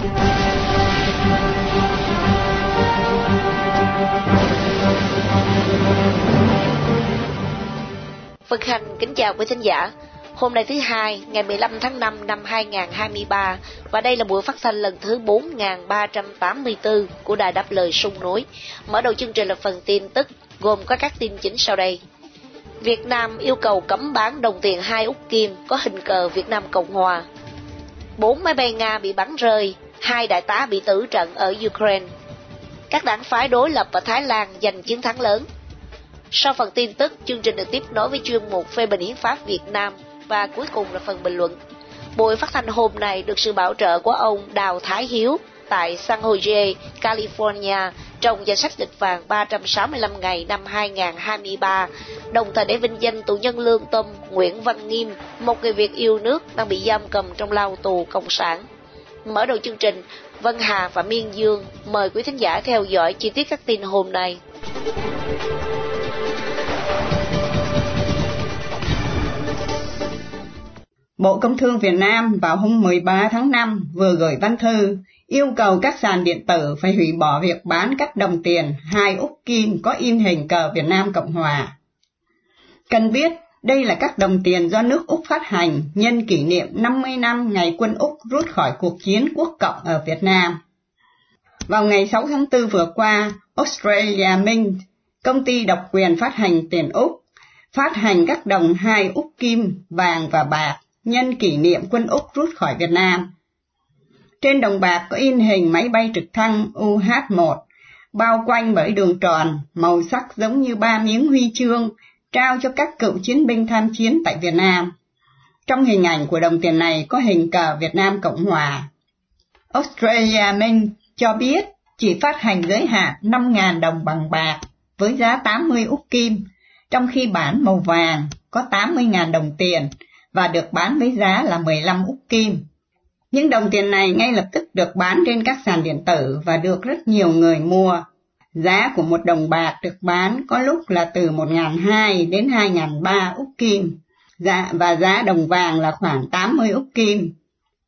Vân Khanh kính chào quý thính giả. Hôm nay thứ hai, ngày 15 tháng 5 năm 2023 và đây là buổi phát thanh lần thứ 4384 của Đài Đáp Lời Sung Núi. Mở đầu chương trình là phần tin tức gồm có các tin chính sau đây. Việt Nam yêu cầu cấm bán đồng tiền hai úc kim có hình cờ Việt Nam Cộng Hòa. Bốn máy bay Nga bị bắn rơi, hai đại tá bị tử trận ở Ukraine. Các đảng phái đối lập ở Thái Lan giành chiến thắng lớn. Sau phần tin tức, chương trình được tiếp nối với chuyên mục phê bình hiến pháp Việt Nam và cuối cùng là phần bình luận. Buổi phát thanh hôm nay được sự bảo trợ của ông Đào Thái Hiếu tại San Jose, California trong danh sách lịch vàng 365 ngày năm 2023, đồng thời để vinh danh tù nhân lương tâm Nguyễn Văn Nghiêm, một người Việt yêu nước đang bị giam cầm trong lao tù cộng sản. Mở đầu chương trình, Vân Hà và Miên Dương mời quý thính giả theo dõi chi tiết các tin hôm nay. Bộ Công Thương Việt Nam vào hôm 13 tháng 5 vừa gửi văn thư yêu cầu các sàn điện tử phải hủy bỏ việc bán các đồng tiền hai úc kim có in hình cờ Việt Nam Cộng Hòa. Cần biết, đây là các đồng tiền do nước Úc phát hành nhân kỷ niệm 50 năm ngày quân Úc rút khỏi cuộc chiến quốc cộng ở Việt Nam. Vào ngày 6 tháng 4 vừa qua, Australia Mint, công ty độc quyền phát hành tiền Úc, phát hành các đồng hai Úc kim, vàng và bạc nhân kỷ niệm quân Úc rút khỏi Việt Nam. Trên đồng bạc có in hình máy bay trực thăng UH-1, bao quanh bởi đường tròn, màu sắc giống như ba miếng huy chương, trao cho các cựu chiến binh tham chiến tại Việt Nam. Trong hình ảnh của đồng tiền này có hình cờ Việt Nam Cộng Hòa. Australia Minh cho biết chỉ phát hành giới hạn 5.000 đồng bằng bạc với giá 80 úc kim, trong khi bản màu vàng có 80.000 đồng tiền và được bán với giá là 15 úc kim. Những đồng tiền này ngay lập tức được bán trên các sàn điện tử và được rất nhiều người mua. Giá của một đồng bạc được bán có lúc là từ 1.200 đến 2.300 úc kim, dạ, và giá đồng vàng là khoảng 80 úc kim.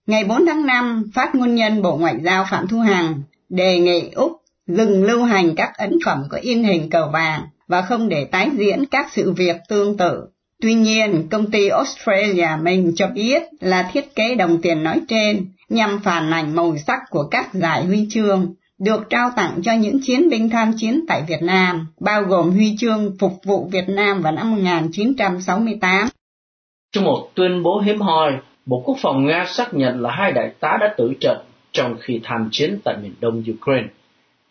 Ngày 4 tháng 5, phát ngôn nhân Bộ Ngoại giao Phạm Thu Hằng đề nghị Úc dừng lưu hành các ấn phẩm có in hình cờ vàng và không để tái diễn các sự việc tương tự. Tuy nhiên, công ty Australia mình cho biết là thiết kế đồng tiền nói trên nhằm phản ảnh màu sắc của các giải huy chương được trao tặng cho những chiến binh tham chiến tại Việt Nam, bao gồm huy chương phục vụ Việt Nam vào năm 1968. Trong một tuyên bố hiếm hoi, Bộ Quốc phòng Nga xác nhận là hai đại tá đã tử trận trong khi tham chiến tại miền đông Ukraine.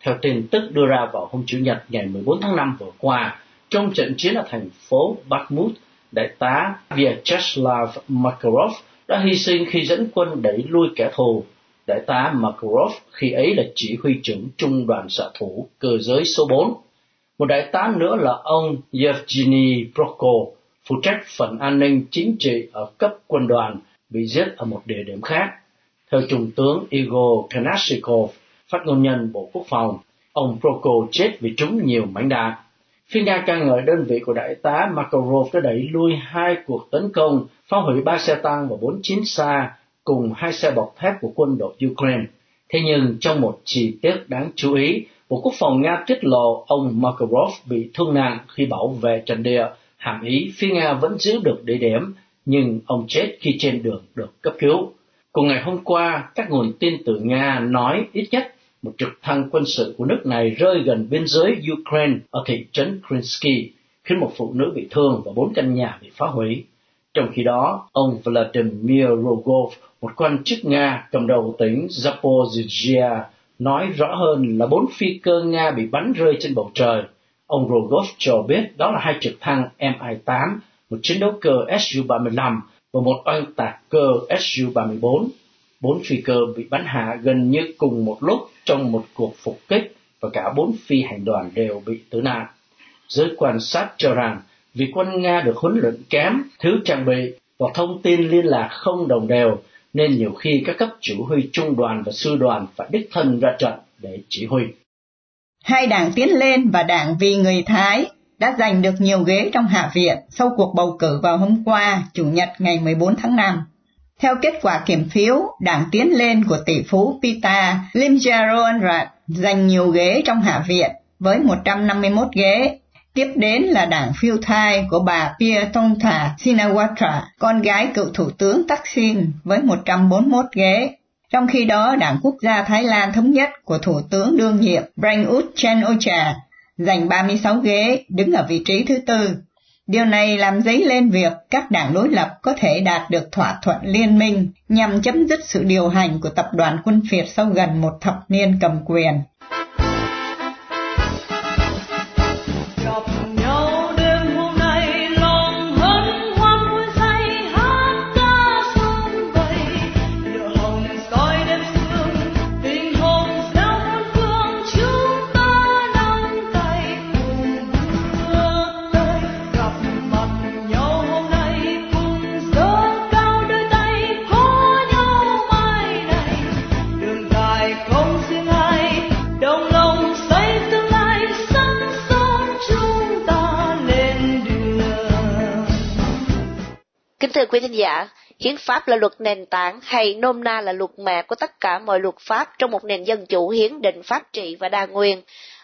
Theo tin tức đưa ra vào hôm Chủ nhật ngày 14 tháng 5 vừa qua, trong trận chiến ở thành phố Bakhmut, đại tá Vyacheslav Makarov đã hy sinh khi dẫn quân đẩy lui kẻ thù. Đại tá Makarov khi ấy là chỉ huy trưởng trung đoàn xạ thủ cơ giới số 4. Một đại tá nữa là ông Yevgeny Proko, phụ trách phần an ninh chính trị ở cấp quân đoàn, bị giết ở một địa điểm khác. Theo Trung tướng Igor Kanashikov, phát ngôn nhân Bộ Quốc phòng, ông Proko chết vì trúng nhiều mảnh đạn. Phía Nga ca ngợi đơn vị của đại tá Makarov đã đẩy lui hai cuộc tấn công, phá hủy ba xe tăng và bốn chiến xa cùng hai xe bọc thép của quân đội Ukraine. Thế nhưng trong một chi tiết đáng chú ý, Bộ Quốc phòng Nga tiết lộ ông Makarov bị thương nặng khi bảo vệ trận địa, hàm ý phía Nga vẫn giữ được địa điểm, nhưng ông chết khi trên đường được cấp cứu. Cùng ngày hôm qua, các nguồn tin từ Nga nói ít nhất một trực thăng quân sự của nước này rơi gần biên giới Ukraine ở thị trấn Krinsky, khiến một phụ nữ bị thương và bốn căn nhà bị phá hủy. Trong khi đó, ông Vladimir Rogov, một quan chức Nga cầm đầu tỉnh Zaporizhia, nói rõ hơn là bốn phi cơ Nga bị bắn rơi trên bầu trời. Ông Rogov cho biết đó là hai trực thăng Mi-8, một chiến đấu cơ Su-35 và một oanh tạc cơ Su-34. Bốn phi cơ bị bắn hạ gần như cùng một lúc trong một cuộc phục kích và cả bốn phi hành đoàn đều bị tử nạn. Giới quan sát cho rằng vì quân Nga được huấn luyện kém, thiếu trang bị và thông tin liên lạc không đồng đều, nên nhiều khi các cấp chủ huy trung đoàn và sư đoàn phải đích thân ra trận để chỉ huy. Hai đảng Tiến Lên và đảng Vì Người Thái đã giành được nhiều ghế trong Hạ viện sau cuộc bầu cử vào hôm qua, Chủ nhật ngày 14 tháng 5. Theo kết quả kiểm phiếu, đảng Tiến Lên của tỷ phú Pita Limjaroenrat giành nhiều ghế trong Hạ viện với 151 ghế. Tiếp đến là đảng phiêu thai của bà Pietongtha Shinawatra, con gái cựu thủ tướng Thaksin với 141 ghế. Trong khi đó, Đảng Quốc gia Thái Lan Thống nhất của Thủ tướng đương nhiệm Prayut Chan-ocha giành 36 ghế, đứng ở vị trí thứ tư. Điều này làm dấy lên việc các đảng đối lập có thể đạt được thỏa thuận liên minh nhằm chấm dứt sự điều hành của tập đoàn quân phiệt sau gần một thập niên cầm quyền. Thưa quý thính giả, hiến pháp là luật nền tảng hay nôm na là luật mẹ của tất cả mọi luật pháp trong một nền dân chủ hiến định pháp trị và đa nguyên.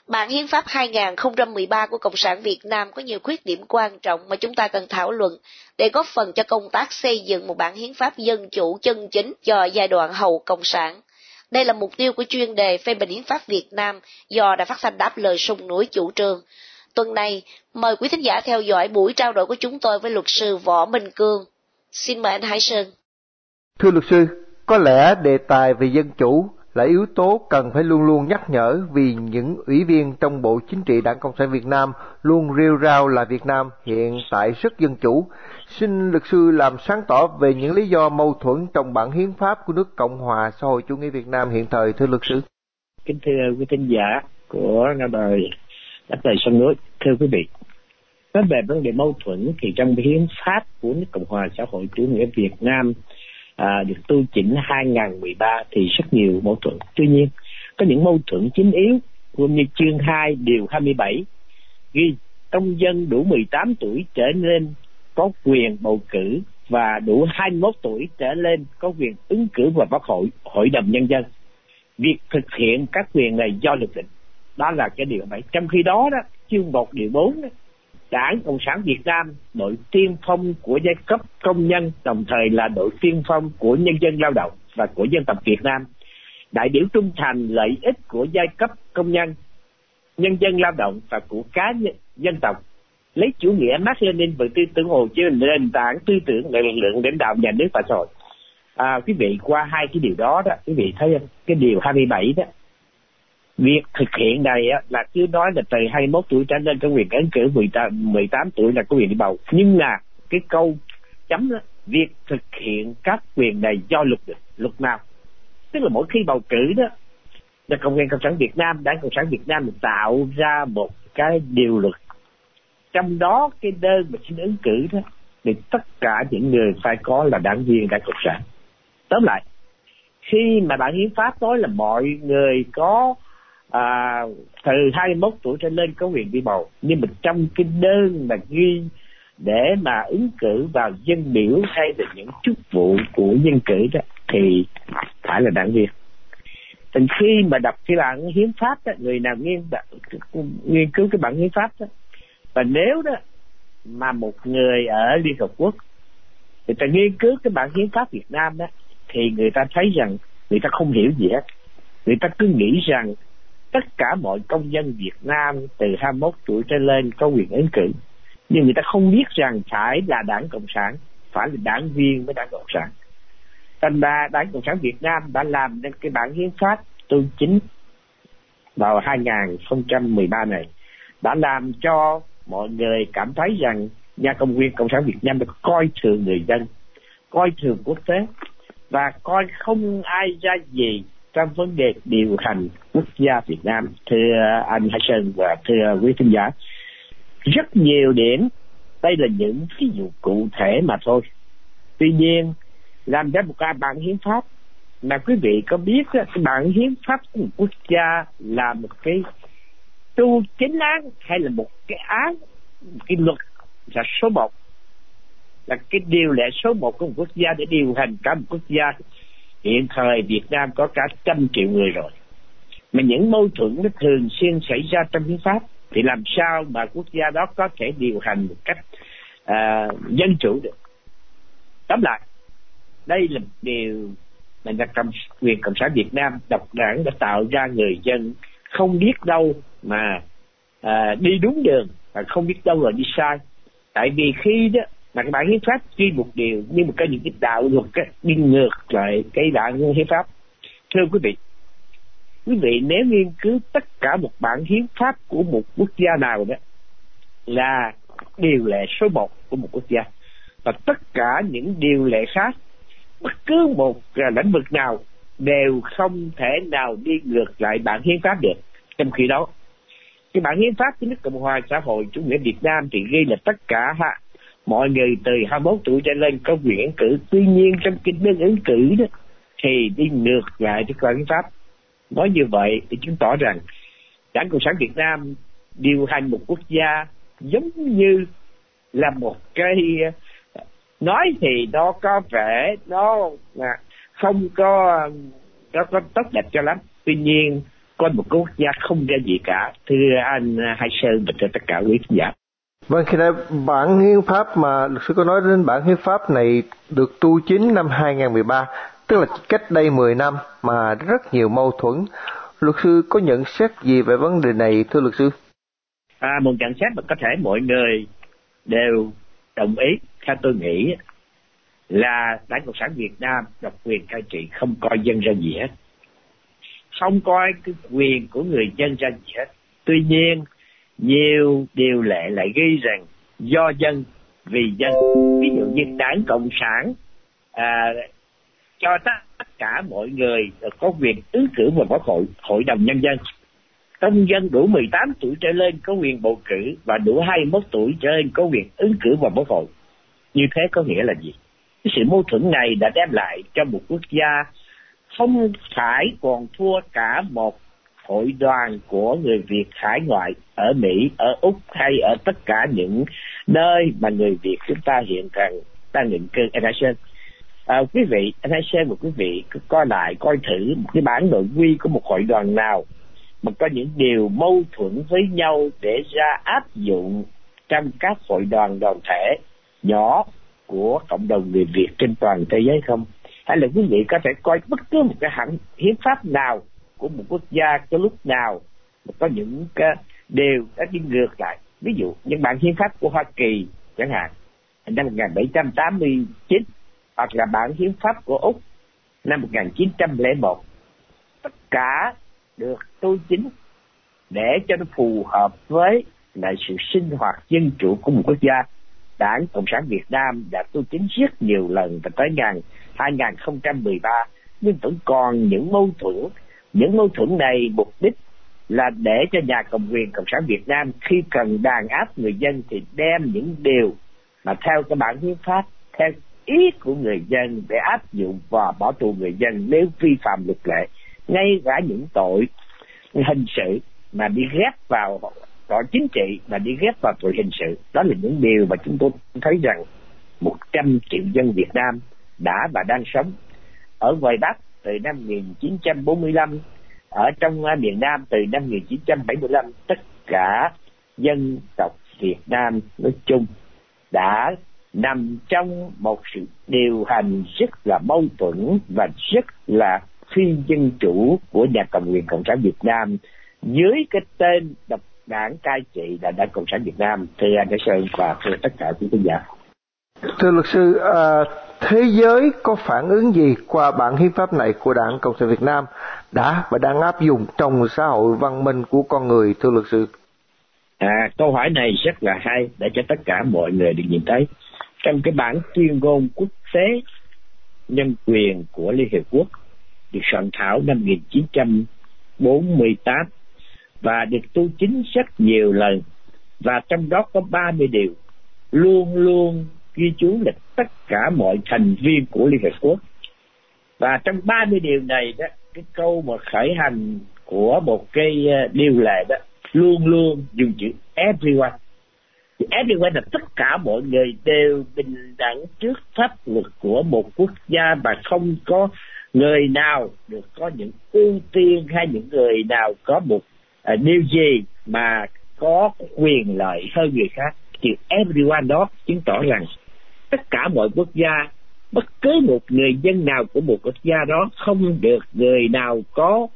Bản hiến pháp 2013 của Cộng sản Việt Nam có nhiều khuyết điểm quan trọng mà chúng ta cần thảo luận để góp phần cho công tác xây dựng một bản hiến pháp dân chủ chân chính cho giai đoạn hậu Cộng sản. Đây là mục tiêu của chuyên đề phê bình hiến pháp Việt Nam do Đài phát thanh đáp lời sung núi chủ trương. Tuần này, mời quý thính giả theo dõi buổi trao đổi của chúng tôi với luật sư Võ Minh Cương. Xin mời anh Hải Sơn. Thưa luật sư, có lẽ đề tài về dân chủ là yếu tố cần phải luôn luôn nhắc nhở vì những ủy viên trong Bộ Chính trị Đảng Cộng sản Việt Nam luôn rêu rao là Việt Nam hiện tại rất dân chủ. Xin luật sư làm sáng tỏ về những lý do mâu thuẫn trong bản hiến pháp của nước Cộng hòa xã hội chủ nghĩa Việt Nam hiện thời thưa luật sư. Kính thưa quý thính giả của nghe đời đất đời sông núi, thưa quý vị, nói về vấn đề mâu thuẫn thì trong hiến pháp của nước cộng hòa xã hội chủ nghĩa việt nam à, được tu chỉnh 2013 thì rất nhiều mâu thuẫn. Tuy nhiên có những mâu thuẫn chính yếu gồm như chương 2 điều 27 ghi công dân đủ 18 tuổi trở lên có quyền bầu cử và đủ 21 tuổi trở lên có quyền ứng cử vào quốc hội hội đồng nhân dân. Việc thực hiện các quyền này do luật định. Đó là cái điều bảy. Trong khi đó đó chương 1 điều 4 đó, Đảng Cộng sản Việt Nam, đội tiên phong của giai cấp công nhân, đồng thời là đội tiên phong của nhân dân lao động và của dân tộc Việt Nam. Đại biểu trung thành lợi ích của giai cấp công nhân, nhân dân lao động và của cá nhân, dân tộc lấy chủ nghĩa Mark Lenin và tư tưởng Hồ Chí Minh nền tảng tư tưởng là lực lượng lãnh đạo nhà nước và xã hội. À, quý vị qua hai cái điều đó đó, quý vị thấy không? Cái điều 27 đó việc thực hiện này á, là cứ nói là từ 21 tuổi trở lên có quyền ứng cử 18, 18 tuổi là có quyền đi bầu. Nhưng là cái câu chấm đó, việc thực hiện các quyền này do luật luật nào? Tức là mỗi khi bầu cử đó là công an cộng sản việt nam đảng cộng sản việt nam tạo ra một cái điều luật. Trong đó cái đơn mà xin ứng cử đó thì tất cả những người phải có là đảng viên đảng cộng sản. Tóm lại khi mà bản hiến pháp nói là mọi người có à, từ 21 tuổi trở lên có quyền đi bầu. Nhưng mà trong cái đơn mà ghi để mà ứng cử vào dân biểu hay là những chức vụ của dân cử đó thì phải là đảng viên. Thì khi mà đọc cái bản hiến pháp đó, người nào nghiên nghiên cứu cái bản hiến pháp đó và nếu đó mà một người ở liên hợp quốc người ta nghiên cứu cái bản hiến pháp việt nam đó thì người ta thấy rằng người ta không hiểu gì hết. Người ta cứ nghĩ rằng tất cả mọi công dân Việt Nam từ 21 tuổi trở lên có quyền ứng cử. Nhưng người ta không biết rằng phải là đảng cộng sản, phải là đảng viên với đảng cộng sản. Thành ra đảng cộng sản Việt Nam đã làm nên cái bản hiến pháp tu chính vào 2013 này, đã làm cho mọi người cảm thấy rằng nhà công quyền cộng sản Việt Nam đã coi thường người dân, coi thường quốc tế và coi không ai ra gì trong vấn đề điều hành quốc gia Việt Nam, thưa anh Hải Sơn và thưa quý khán giả. Rất nhiều điểm, đây là những ví dụ cụ thể mà thôi. Tuy nhiên, làm ra một cái bản hiến pháp mà quý vị có biết cái bản hiến pháp của một quốc gia là một cái tu chính án hay là một cái án, một cái luật là số một, là cái điều lệ số một của một quốc gia để điều hành cả một quốc gia hiện thời Việt Nam có cả trăm triệu người rồi. Mà những mâu thuẫn nó thường xuyên xảy ra trong hiến pháp thì làm sao mà quốc gia đó có thể điều hành một cách uh, dân chủ được? Tóm lại đây là một điều mà nhà cầm quyền cộng sản Việt Nam độc đảng đã tạo ra người dân không biết đâu mà à, đi đúng đường và không biết đâu là đi sai. Tại vì khi đó mà cái bản hiến pháp ghi một điều nhưng mà có những cái đạo luật á, đi ngược lại cái bản hiến pháp. Thưa quý vị quý vị nếu nghiên cứu tất cả một bản hiến pháp của một quốc gia nào đó là điều lệ số một của một quốc gia và tất cả những điều lệ khác bất cứ một lĩnh vực nào đều không thể nào đi ngược lại bản hiến pháp được. Trong khi đó cái bản hiến pháp của nước cộng hòa xã hội chủ nghĩa việt nam thì ghi là tất cả ha mọi người từ 21 tuổi trở lên có quyền ứng cử. Tuy nhiên trong kinh đơn ứng cử đó, thì đi ngược lại cái quan pháp. Nói như vậy thì chứng tỏ rằng đảng cộng sản việt nam điều hành một quốc gia giống như là một cái, nói thì nó có vẻ nó không có, nó có tốt đẹp cho lắm. Tuy nhiên có một quốc gia không ra gì cả. Thưa anh Hai Sơn và cho tất cả quý khán giả. Vâng, khi nãy bản hiến pháp mà luật sư có nói đến bản hiến pháp này được tu chính năm 2013, tức là cách đây 10 năm mà rất nhiều mâu thuẫn. Luật sư có nhận xét gì về vấn đề này thưa luật sư? À, một nhận xét mà có thể mọi người đều đồng ý theo tôi nghĩ là đảng cộng sản việt nam độc quyền cai trị không coi dân ra gì hết không coi cái quyền của người dân ra gì hết tuy nhiên nhiều điều lệ lại ghi rằng do dân vì dân. Ví dụ như đảng cộng sản à, cho tất cả mọi người có quyền ứng cử vào quốc hội hội đồng nhân dân. Công dân đủ 18 tuổi trở lên có quyền bầu cử và đủ 21 tuổi trở lên có quyền ứng cử vào quốc hội. Như thế có nghĩa là gì? Cái sự mâu thuẫn này đã đem lại cho một quốc gia không phải còn thua cả một hội đoàn của người Việt hải ngoại ở Mỹ, ở Úc hay ở tất cả những nơi mà người Việt chúng ta hiện đang đang định cư. Anh Sơn, à, quý vị, anh Sơn và quý vị cứ coi lại, coi thử một cái bản nội quy của một hội đoàn nào mà có những điều mâu thuẫn với nhau để ra áp dụng trong các hội đoàn đoàn thể nhỏ của cộng đồng người Việt trên toàn thế giới không? Hay là quý vị có thể coi bất cứ một cái hẳn hiến pháp nào của một quốc gia cho lúc nào có những cái điều đã đi ngược lại. Ví dụ những bản hiến pháp của Hoa Kỳ chẳng hạn năm 1789 hoặc là bản hiến pháp của Úc, năm 1901 tất cả được tu chính để cho nó phù hợp với lại sự sinh hoạt dân chủ của một quốc gia Đảng Cộng sản Việt Nam đã tu chính rất nhiều lần và tới ngàn 2013 nhưng vẫn còn những mâu thuẫn những mâu thuẫn này mục đích là để cho nhà cầm quyền cộng sản Việt Nam khi cần đàn áp người dân thì đem những điều mà theo cái bản hiến pháp, theo ý của người dân để áp dụng và bỏ tù người dân nếu vi phạm luật lệ, ngay cả những tội hình sự mà đi ghép vào tội chính trị, mà đi ghép vào tội hình sự. Đó là những điều mà chúng tôi thấy rằng 100 triệu dân Việt Nam đã và đang sống ở ngoài Bắc từ năm 1945 ở trong à, miền Nam từ năm 1975 tất cả dân tộc Việt Nam nói chung đã nằm trong một sự điều hành rất là mâu thuẫn và rất là phi dân chủ của nhà cầm quyền cộng sản Việt Nam dưới cái tên độc đảng cai trị là đảng cộng sản Việt Nam. Thưa anh Sơn và thưa tất cả quý khán giả thưa luật sư à, thế giới có phản ứng gì qua bản hiến pháp này của đảng cộng sản Việt Nam đã và đang áp dụng trong xã hội văn minh của con người thưa luật sư? À câu hỏi này rất là hay để cho tất cả mọi người được nhìn thấy. Trong cái bản tuyên ngôn quốc tế nhân quyền của Liên Hiệp Quốc được soạn thảo năm 1948 và được tu chính rất nhiều lần và trong đó có 30 điều luôn luôn ghi chú là tất cả mọi thành viên của Liên Hiệp Quốc. Và trong 30 điều này đó cái câu mà khởi hành của một cái ờ, điều lệ đó luôn luôn dùng chữ everyone. Thì everyone là tất cả mọi người đều bình đẳng trước pháp luật của một quốc gia mà không có người nào được có những ưu tiên hay những người nào có một à, điều gì mà có quyền lợi hơn người khác. Thì everyone đó chứng tỏ rằng tất cả mọi quốc gia, bất cứ một người dân nào của một quốc gia đó không được người nào có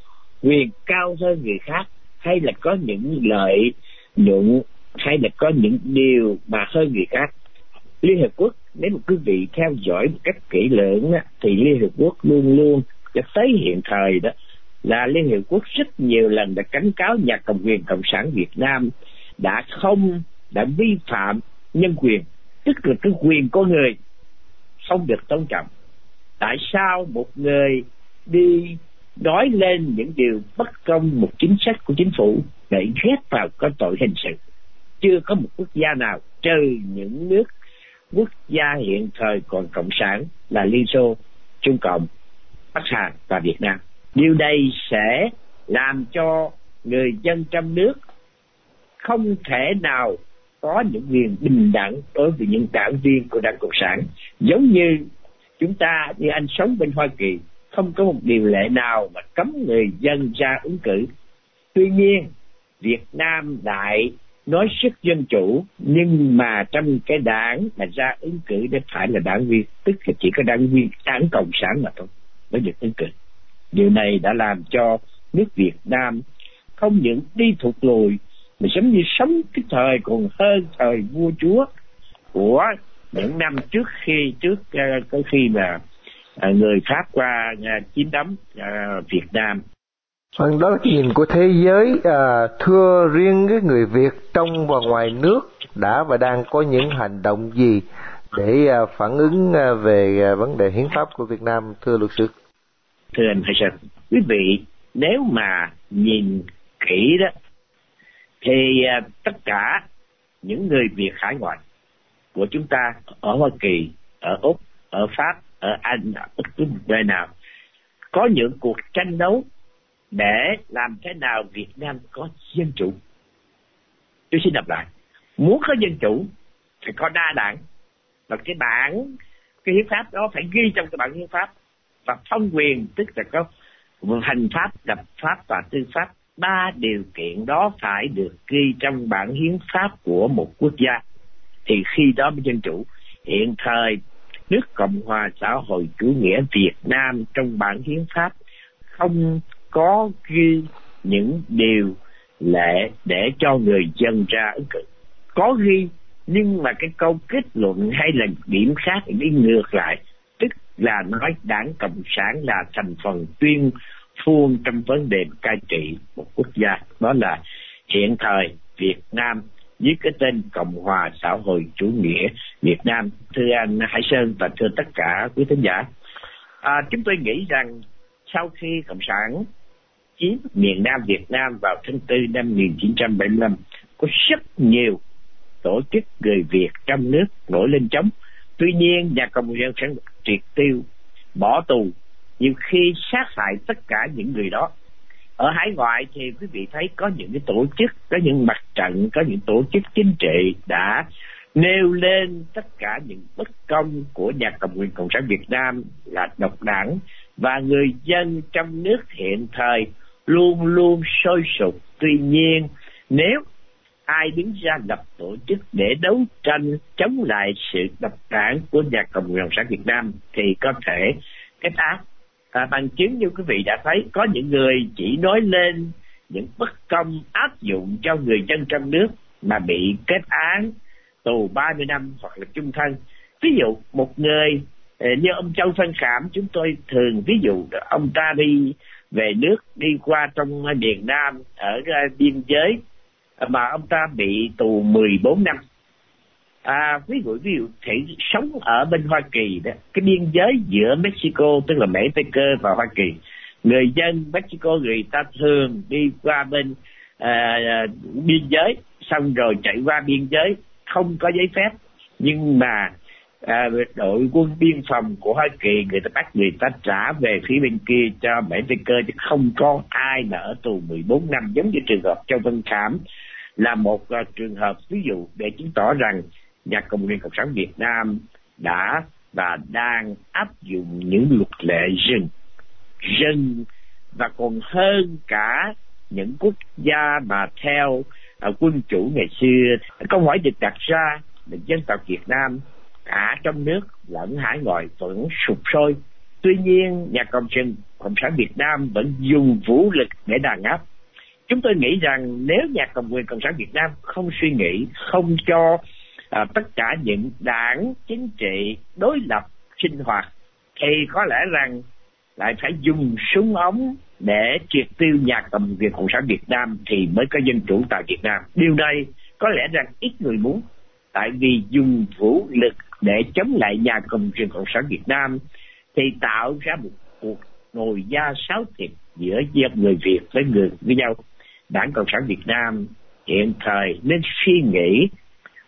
quyền cao hơn người khác, hay là có những lợi nhuận, hay là có những điều mà hơn người khác. Liên hiệp quốc, nếu một quý vị theo dõi một cách kỹ lưỡng thì liên hiệp quốc luôn luôn cho tới hiện thời đó là liên hiệp quốc rất nhiều lần đã cảnh cáo nhà cầm quyền cộng sản việt nam đã không, đã vi phạm nhân quyền tức là cái quyền con người không được tôn trọng. Tại sao một người đi nói lên những điều bất công một chính sách của chính phủ để ghét vào có tội hình sự? Chưa có một quốc gia nào, trừ những nước quốc gia hiện thời còn cộng sản là liên xô, trung cộng, bắc hàn và việt nam. Điều này sẽ làm cho người dân trong nước không thể nào có những quyền bình đẳng đối với những đảng viên của đảng cộng sản. Giống như chúng ta, như anh sống bên hoa kỳ, không có một điều lệ nào mà cấm người dân ra ứng cử. Tuy nhiên, việt nam lại nói sức dân chủ, nhưng mà trong cái đảng mà ra ứng cử để phải là đảng viên, tức là chỉ có đảng viên đảng cộng sản mà thôi mới được ứng cử. Điều này đã làm cho nước việt nam không những đi thụt lùi mà giống như sống cái thời còn hơn thời vua chúa của những năm trước khi trước uh, cái khi mà uh, người pháp qua uh, chiếm đóng việt nam Vâng, đó là cái nhìn của thế giới. À, thưa riêng cái người Việt trong và ngoài nước đã và đang có những hành động gì để à, phản ứng à, về à, vấn đề hiến pháp của Việt Nam, thưa luật sư? Thưa anh Hải Sơn, quý vị nếu mà nhìn kỹ đó thì à, tất cả những người Việt hải ngoại của chúng ta ở Hoa Kỳ, ở Úc, ở Pháp, ở Anh, ở bất cứ nơi nào có những cuộc tranh đấu để làm thế nào Việt Nam có dân chủ. Tôi xin đọc lại. Muốn có dân chủ phải có đa đảng và cái bản cái hiến pháp đó phải ghi trong cái bản hiến pháp và phong quyền tức là có hành pháp, lập pháp và tư pháp ba điều kiện đó phải được ghi trong bản hiến pháp của một quốc gia. Thì khi đó mới dân chủ, hiện thời nước cộng hòa xã hội chủ nghĩa việt nam trong bản hiến pháp không có ghi những điều lệ để cho người dân ra ứng cử. Có ghi, nhưng mà cái câu kết luận hay là điểm khác đi ngược lại, tức là nói đảng cộng sản là thành phần tuyên phương trong vấn đề cai trị một quốc gia đó là hiện thời Việt Nam dưới cái tên Cộng hòa xã hội chủ nghĩa Việt Nam. Thưa anh Hải Sơn và thưa tất cả quý thính giả à, chúng tôi nghĩ rằng sau khi Cộng sản chiếm miền Nam Việt Nam vào tháng 4 năm 1975 có rất nhiều tổ chức người Việt trong nước nổi lên chống. Tuy nhiên nhà cộng sản sản triệt tiêu bỏ tù nhưng khi sát hại tất cả những người đó, ở hải ngoại thì quý vị thấy có những cái tổ chức, có những mặt trận, có những tổ chức chính trị đã nêu lên tất cả những bất công của nhà cầm quyền cộng sản việt nam là độc đảng và người dân trong nước hiện thời luôn luôn sôi sục. Tuy nhiên, nếu ai đứng ra lập tổ chức để đấu tranh chống lại sự độc đảng của nhà cầm quyền cộng sản việt nam thì có thể kết ác à, bằng chứng như quý vị đã thấy có những người chỉ nói lên những bất công áp dụng cho người dân trong nước mà bị kết án tù 30 năm hoặc là chung thân. Ví dụ một người ờ, như ông Châu Văn Khảm chúng tôi thường ví dụ ông ta đi về nước đi qua trong ờ, miền Nam ở ờ, biên giới mà ông ta bị tù 14 năm à, ví dụ ví dụ thể sống ở bên Hoa Kỳ đó cái biên giới giữa Mexico tức là Mexico và Hoa Kỳ. Người dân Mexico người ta thường đi qua bên à, à, biên giới xong rồi chạy qua biên giới không có giấy phép. Nhưng mà à, đội quân biên phòng của Hoa Kỳ người ta bắt người ta trả về phía bên kia cho Mexico chứ không có ai nợ tù 14 năm giống như trường hợp Châu Văn Khảm là một uh, trường hợp ví dụ để chứng tỏ rằng nhà Cộng quyền Cộng sản Việt Nam đã và đang áp dụng những luật lệ rừng rừng và còn hơn cả những quốc gia mà theo uh, quân chủ ngày xưa. Câu hỏi được đặt ra là dân tộc Việt Nam cả trong nước lẫn hải ngoại vẫn sụp sôi. Tuy nhiên nhà cộng sản cộng sản Việt Nam vẫn dùng vũ lực để đàn áp. Chúng tôi nghĩ rằng nếu nhà cầm quyền cộng sản Việt Nam không suy nghĩ không cho à, tất cả những đảng chính trị đối lập sinh hoạt thì có lẽ rằng lại phải dùng súng ống để triệt tiêu nhà cầm quyền cộng sản Việt Nam thì mới có dân chủ tại Việt Nam. Điều này có lẽ rằng ít người muốn tại vì dùng vũ lực để chống lại nhà cầm quyền cộng sản Việt Nam thì tạo ra một cuộc ngồi da sáo thịt giữa dân người Việt với người với nhau. Đảng cộng sản Việt Nam hiện thời nên suy nghĩ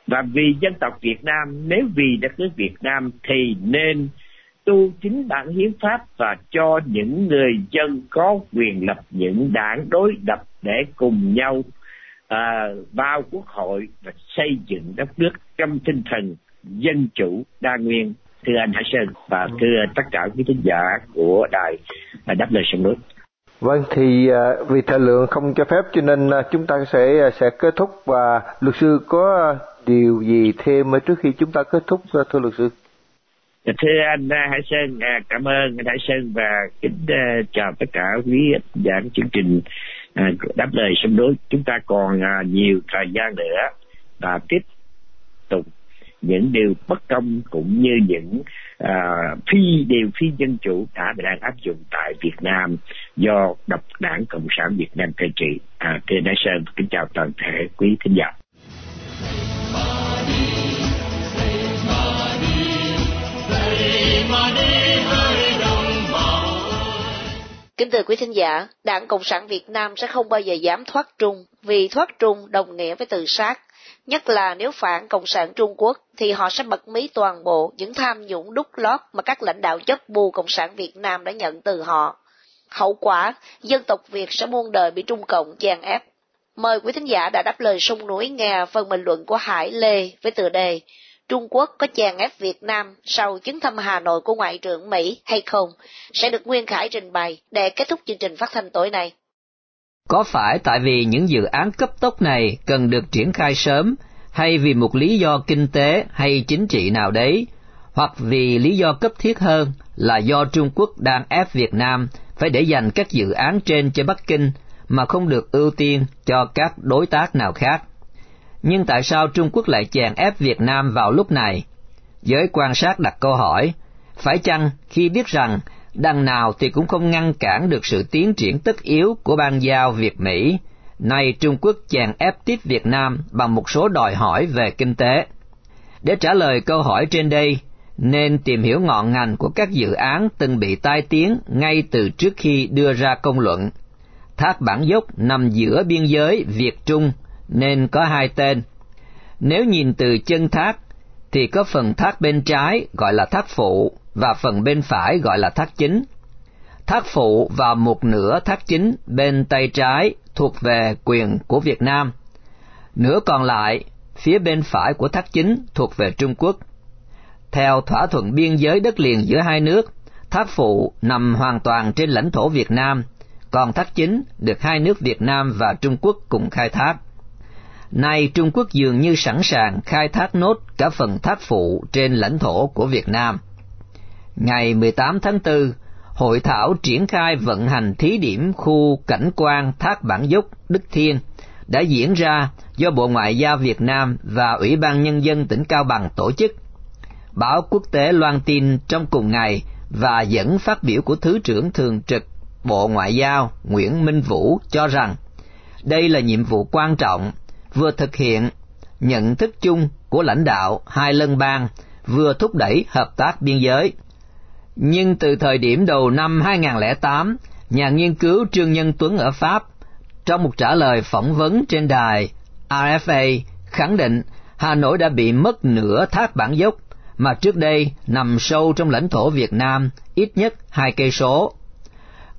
và vì dân tộc Việt Nam nếu vì đất nước Việt Nam thì nên tu chính bản hiến pháp và cho những người dân có quyền lập những đảng đối lập để cùng nhau à, vào quốc hội và xây dựng đất nước trong tinh thần dân chủ đa nguyên. Thưa anh Hải Sơn và thưa tất cả quý thính giả của đài đáp lời sông nước Vâng thì à, vì thời lượng không cho phép cho nên à, chúng ta sẽ à, sẽ kết thúc và luật sư có điều gì thêm trước khi chúng ta kết thúc thưa luật sư? Dạ, thưa anh à, Hải Sơn, à, cảm ơn anh Hải Sơn và kính à, chào tất cả quý giảng chương trình đáp lời sông đối. Chúng ta còn nhiều thời gian nữa và tiếp tục những điều bất công cũng như những uh, phi điều phi dân chủ đã và đang áp dụng tại Việt Nam do độc đảng Cộng sản Việt Nam cai trị. À, thưa Đại Sơn, kính chào toàn thể quý thính giả. Kính thưa quý thính giả, Đảng Cộng sản Việt Nam sẽ không bao giờ dám thoát trung, vì thoát trung đồng nghĩa với tự sát. Nhất là nếu phản Cộng sản Trung Quốc thì họ sẽ bật mí toàn bộ những tham nhũng đúc lót mà các lãnh đạo chất bù Cộng sản Việt Nam đã nhận từ họ. Hậu quả, dân tộc Việt sẽ muôn đời bị Trung Cộng chèn ép. Mời quý thính giả đã đáp lời sông núi nghe phần bình luận của Hải Lê với tựa đề Trung Quốc có chèn ép Việt Nam sau chuyến thăm Hà Nội của Ngoại trưởng Mỹ hay không, sẽ được Nguyên Khải trình bày để kết thúc chương trình phát thanh tối nay. Có phải tại vì những dự án cấp tốc này cần được triển khai sớm, hay vì một lý do kinh tế hay chính trị nào đấy, hoặc vì lý do cấp thiết hơn là do Trung Quốc đang ép Việt Nam phải để dành các dự án trên cho Bắc Kinh mà không được ưu tiên cho các đối tác nào khác. Nhưng tại sao Trung Quốc lại chèn ép Việt Nam vào lúc này? Giới quan sát đặt câu hỏi, phải chăng khi biết rằng đằng nào thì cũng không ngăn cản được sự tiến triển tất yếu của ban giao Việt Mỹ, nay Trung Quốc chèn ép tiếp Việt Nam bằng một số đòi hỏi về kinh tế. Để trả lời câu hỏi trên đây, nên tìm hiểu ngọn ngành của các dự án từng bị tai tiếng ngay từ trước khi đưa ra công luận. Thác Bản Dốc nằm giữa biên giới Việt-Trung nên có hai tên. Nếu nhìn từ chân thác, thì có phần thác bên trái gọi là thác phụ và phần bên phải gọi là thác chính. Thác phụ và một nửa thác chính bên tay trái thuộc về quyền của Việt Nam. Nửa còn lại, phía bên phải của thác chính thuộc về Trung Quốc. Theo thỏa thuận biên giới đất liền giữa hai nước, thác phụ nằm hoàn toàn trên lãnh thổ Việt Nam, còn thác chính được hai nước Việt Nam và Trung Quốc cùng khai thác. Nay Trung Quốc dường như sẵn sàng khai thác nốt cả phần thác phụ trên lãnh thổ của Việt Nam. Ngày 18 tháng 4, hội thảo triển khai vận hành thí điểm khu cảnh quan Thác Bản Dốc Đức Thiên đã diễn ra do Bộ Ngoại giao Việt Nam và Ủy ban Nhân dân tỉnh Cao Bằng tổ chức. Báo quốc tế loan tin trong cùng ngày và dẫn phát biểu của Thứ trưởng Thường trực Bộ Ngoại giao Nguyễn Minh Vũ cho rằng đây là nhiệm vụ quan trọng vừa thực hiện nhận thức chung của lãnh đạo hai lân bang vừa thúc đẩy hợp tác biên giới. Nhưng từ thời điểm đầu năm 2008, nhà nghiên cứu Trương Nhân Tuấn ở Pháp, trong một trả lời phỏng vấn trên đài RFA, khẳng định Hà Nội đã bị mất nửa thác bản dốc mà trước đây nằm sâu trong lãnh thổ Việt Nam ít nhất hai cây số.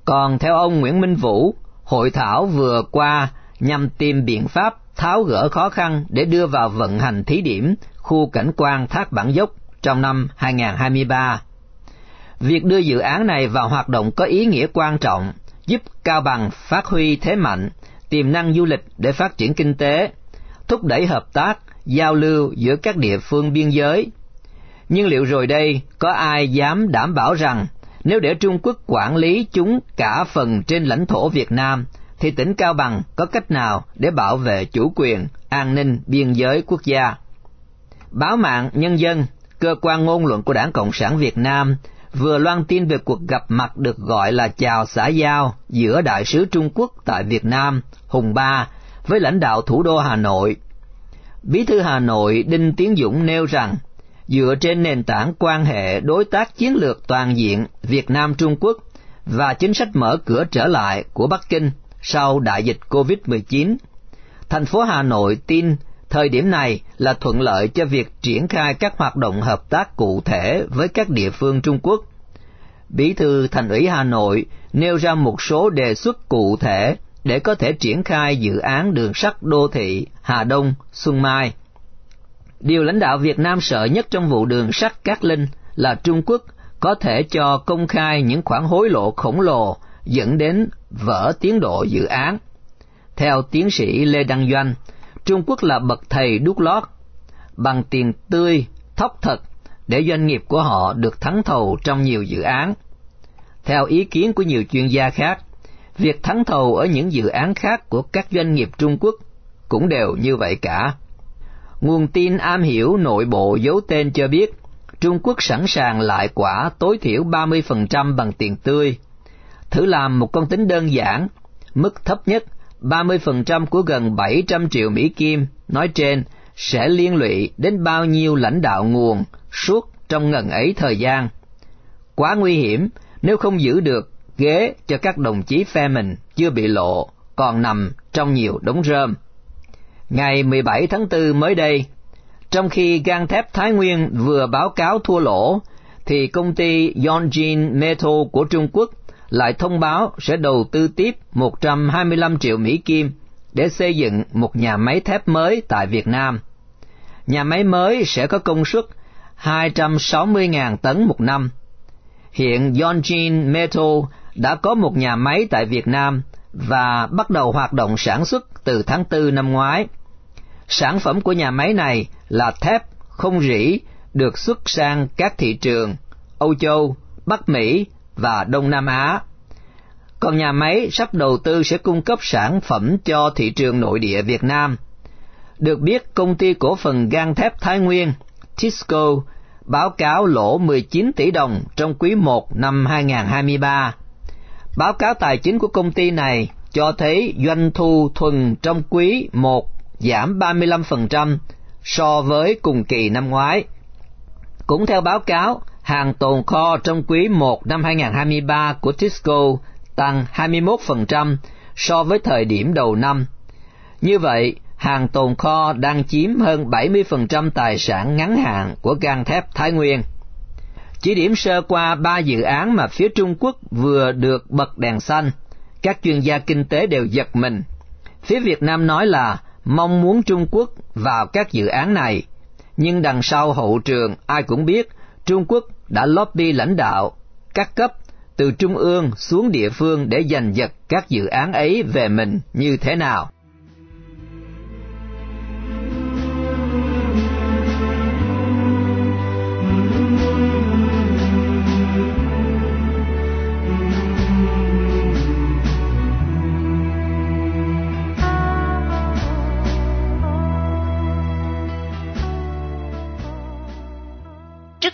Còn theo ông Nguyễn Minh Vũ, hội thảo vừa qua nhằm tìm biện pháp tháo gỡ khó khăn để đưa vào vận hành thí điểm khu cảnh quan thác bản dốc trong năm 2023. Việc đưa dự án này vào hoạt động có ý nghĩa quan trọng, giúp Cao Bằng phát huy thế mạnh, tiềm năng du lịch để phát triển kinh tế, thúc đẩy hợp tác, giao lưu giữa các địa phương biên giới. Nhưng liệu rồi đây có ai dám đảm bảo rằng nếu để Trung Quốc quản lý chúng cả phần trên lãnh thổ Việt Nam, thì tỉnh Cao Bằng có cách nào để bảo vệ chủ quyền, an ninh biên giới quốc gia? Báo mạng Nhân dân, cơ quan ngôn luận của Đảng Cộng sản Việt Nam, vừa loan tin về cuộc gặp mặt được gọi là chào xã giao giữa Đại sứ Trung Quốc tại Việt Nam, Hùng Ba, với lãnh đạo thủ đô Hà Nội. Bí thư Hà Nội Đinh Tiến Dũng nêu rằng, dựa trên nền tảng quan hệ đối tác chiến lược toàn diện Việt Nam-Trung Quốc và chính sách mở cửa trở lại của Bắc Kinh sau đại dịch COVID-19, thành phố Hà Nội tin thời điểm này là thuận lợi cho việc triển khai các hoạt động hợp tác cụ thể với các địa phương Trung Quốc. Bí thư Thành ủy Hà Nội nêu ra một số đề xuất cụ thể để có thể triển khai dự án đường sắt đô thị Hà Đông, Xuân Mai. Điều lãnh đạo Việt Nam sợ nhất trong vụ đường sắt Cát Linh là Trung Quốc có thể cho công khai những khoản hối lộ khổng lồ dẫn đến vỡ tiến độ dự án. Theo tiến sĩ Lê Đăng Doanh, Trung Quốc là bậc thầy đút lót, bằng tiền tươi, thóc thật để doanh nghiệp của họ được thắng thầu trong nhiều dự án. Theo ý kiến của nhiều chuyên gia khác, việc thắng thầu ở những dự án khác của các doanh nghiệp Trung Quốc cũng đều như vậy cả. Nguồn tin am hiểu nội bộ giấu tên cho biết, Trung Quốc sẵn sàng lại quả tối thiểu 30% bằng tiền tươi. Thử làm một con tính đơn giản, mức thấp nhất 30% của gần 700 triệu Mỹ Kim nói trên sẽ liên lụy đến bao nhiêu lãnh đạo nguồn suốt trong ngần ấy thời gian. Quá nguy hiểm nếu không giữ được ghế cho các đồng chí phe mình chưa bị lộ, còn nằm trong nhiều đống rơm. Ngày 17 tháng 4 mới đây, trong khi gang thép Thái Nguyên vừa báo cáo thua lỗ, thì công ty Yongjin Metal của Trung Quốc lại thông báo sẽ đầu tư tiếp 125 triệu Mỹ Kim để xây dựng một nhà máy thép mới tại Việt Nam. Nhà máy mới sẽ có công suất 260.000 tấn một năm. Hiện Yongjin Metal đã có một nhà máy tại Việt Nam và bắt đầu hoạt động sản xuất từ tháng 4 năm ngoái. Sản phẩm của nhà máy này là thép không rỉ được xuất sang các thị trường Âu Châu, Bắc Mỹ và Đông Nam Á. Còn nhà máy sắp đầu tư sẽ cung cấp sản phẩm cho thị trường nội địa Việt Nam. Được biết, công ty cổ phần gang thép Thái Nguyên, Tisco, báo cáo lỗ 19 tỷ đồng trong quý 1 năm 2023. Báo cáo tài chính của công ty này cho thấy doanh thu thuần trong quý 1 giảm 35% so với cùng kỳ năm ngoái. Cũng theo báo cáo, hàng tồn kho trong quý 1 năm 2023 của Tisco tăng 21% so với thời điểm đầu năm. Như vậy, hàng tồn kho đang chiếm hơn 70% tài sản ngắn hạn của gang thép Thái Nguyên. Chỉ điểm sơ qua ba dự án mà phía Trung Quốc vừa được bật đèn xanh, các chuyên gia kinh tế đều giật mình. Phía Việt Nam nói là mong muốn Trung Quốc vào các dự án này, nhưng đằng sau hậu trường ai cũng biết Trung Quốc đã lobby lãnh đạo, các cấp, từ trung ương xuống địa phương để giành giật các dự án ấy về mình như thế nào.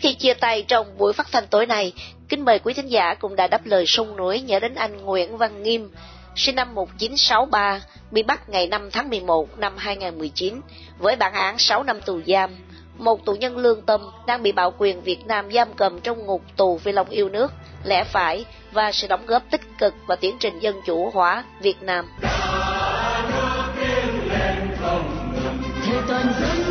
Khi chia tay trong buổi phát thanh tối nay, kính mời quý thính giả cũng đã đáp lời sông núi nhớ đến anh Nguyễn Văn Nghiêm, sinh năm 1963, bị bắt ngày 5 tháng 11 năm 2019 với bản án 6 năm tù giam, một tù nhân lương tâm đang bị bạo quyền Việt Nam giam cầm trong ngục tù vì lòng yêu nước, lẽ phải và sự đóng góp tích cực vào tiến trình dân chủ hóa Việt Nam. Thề toàn dân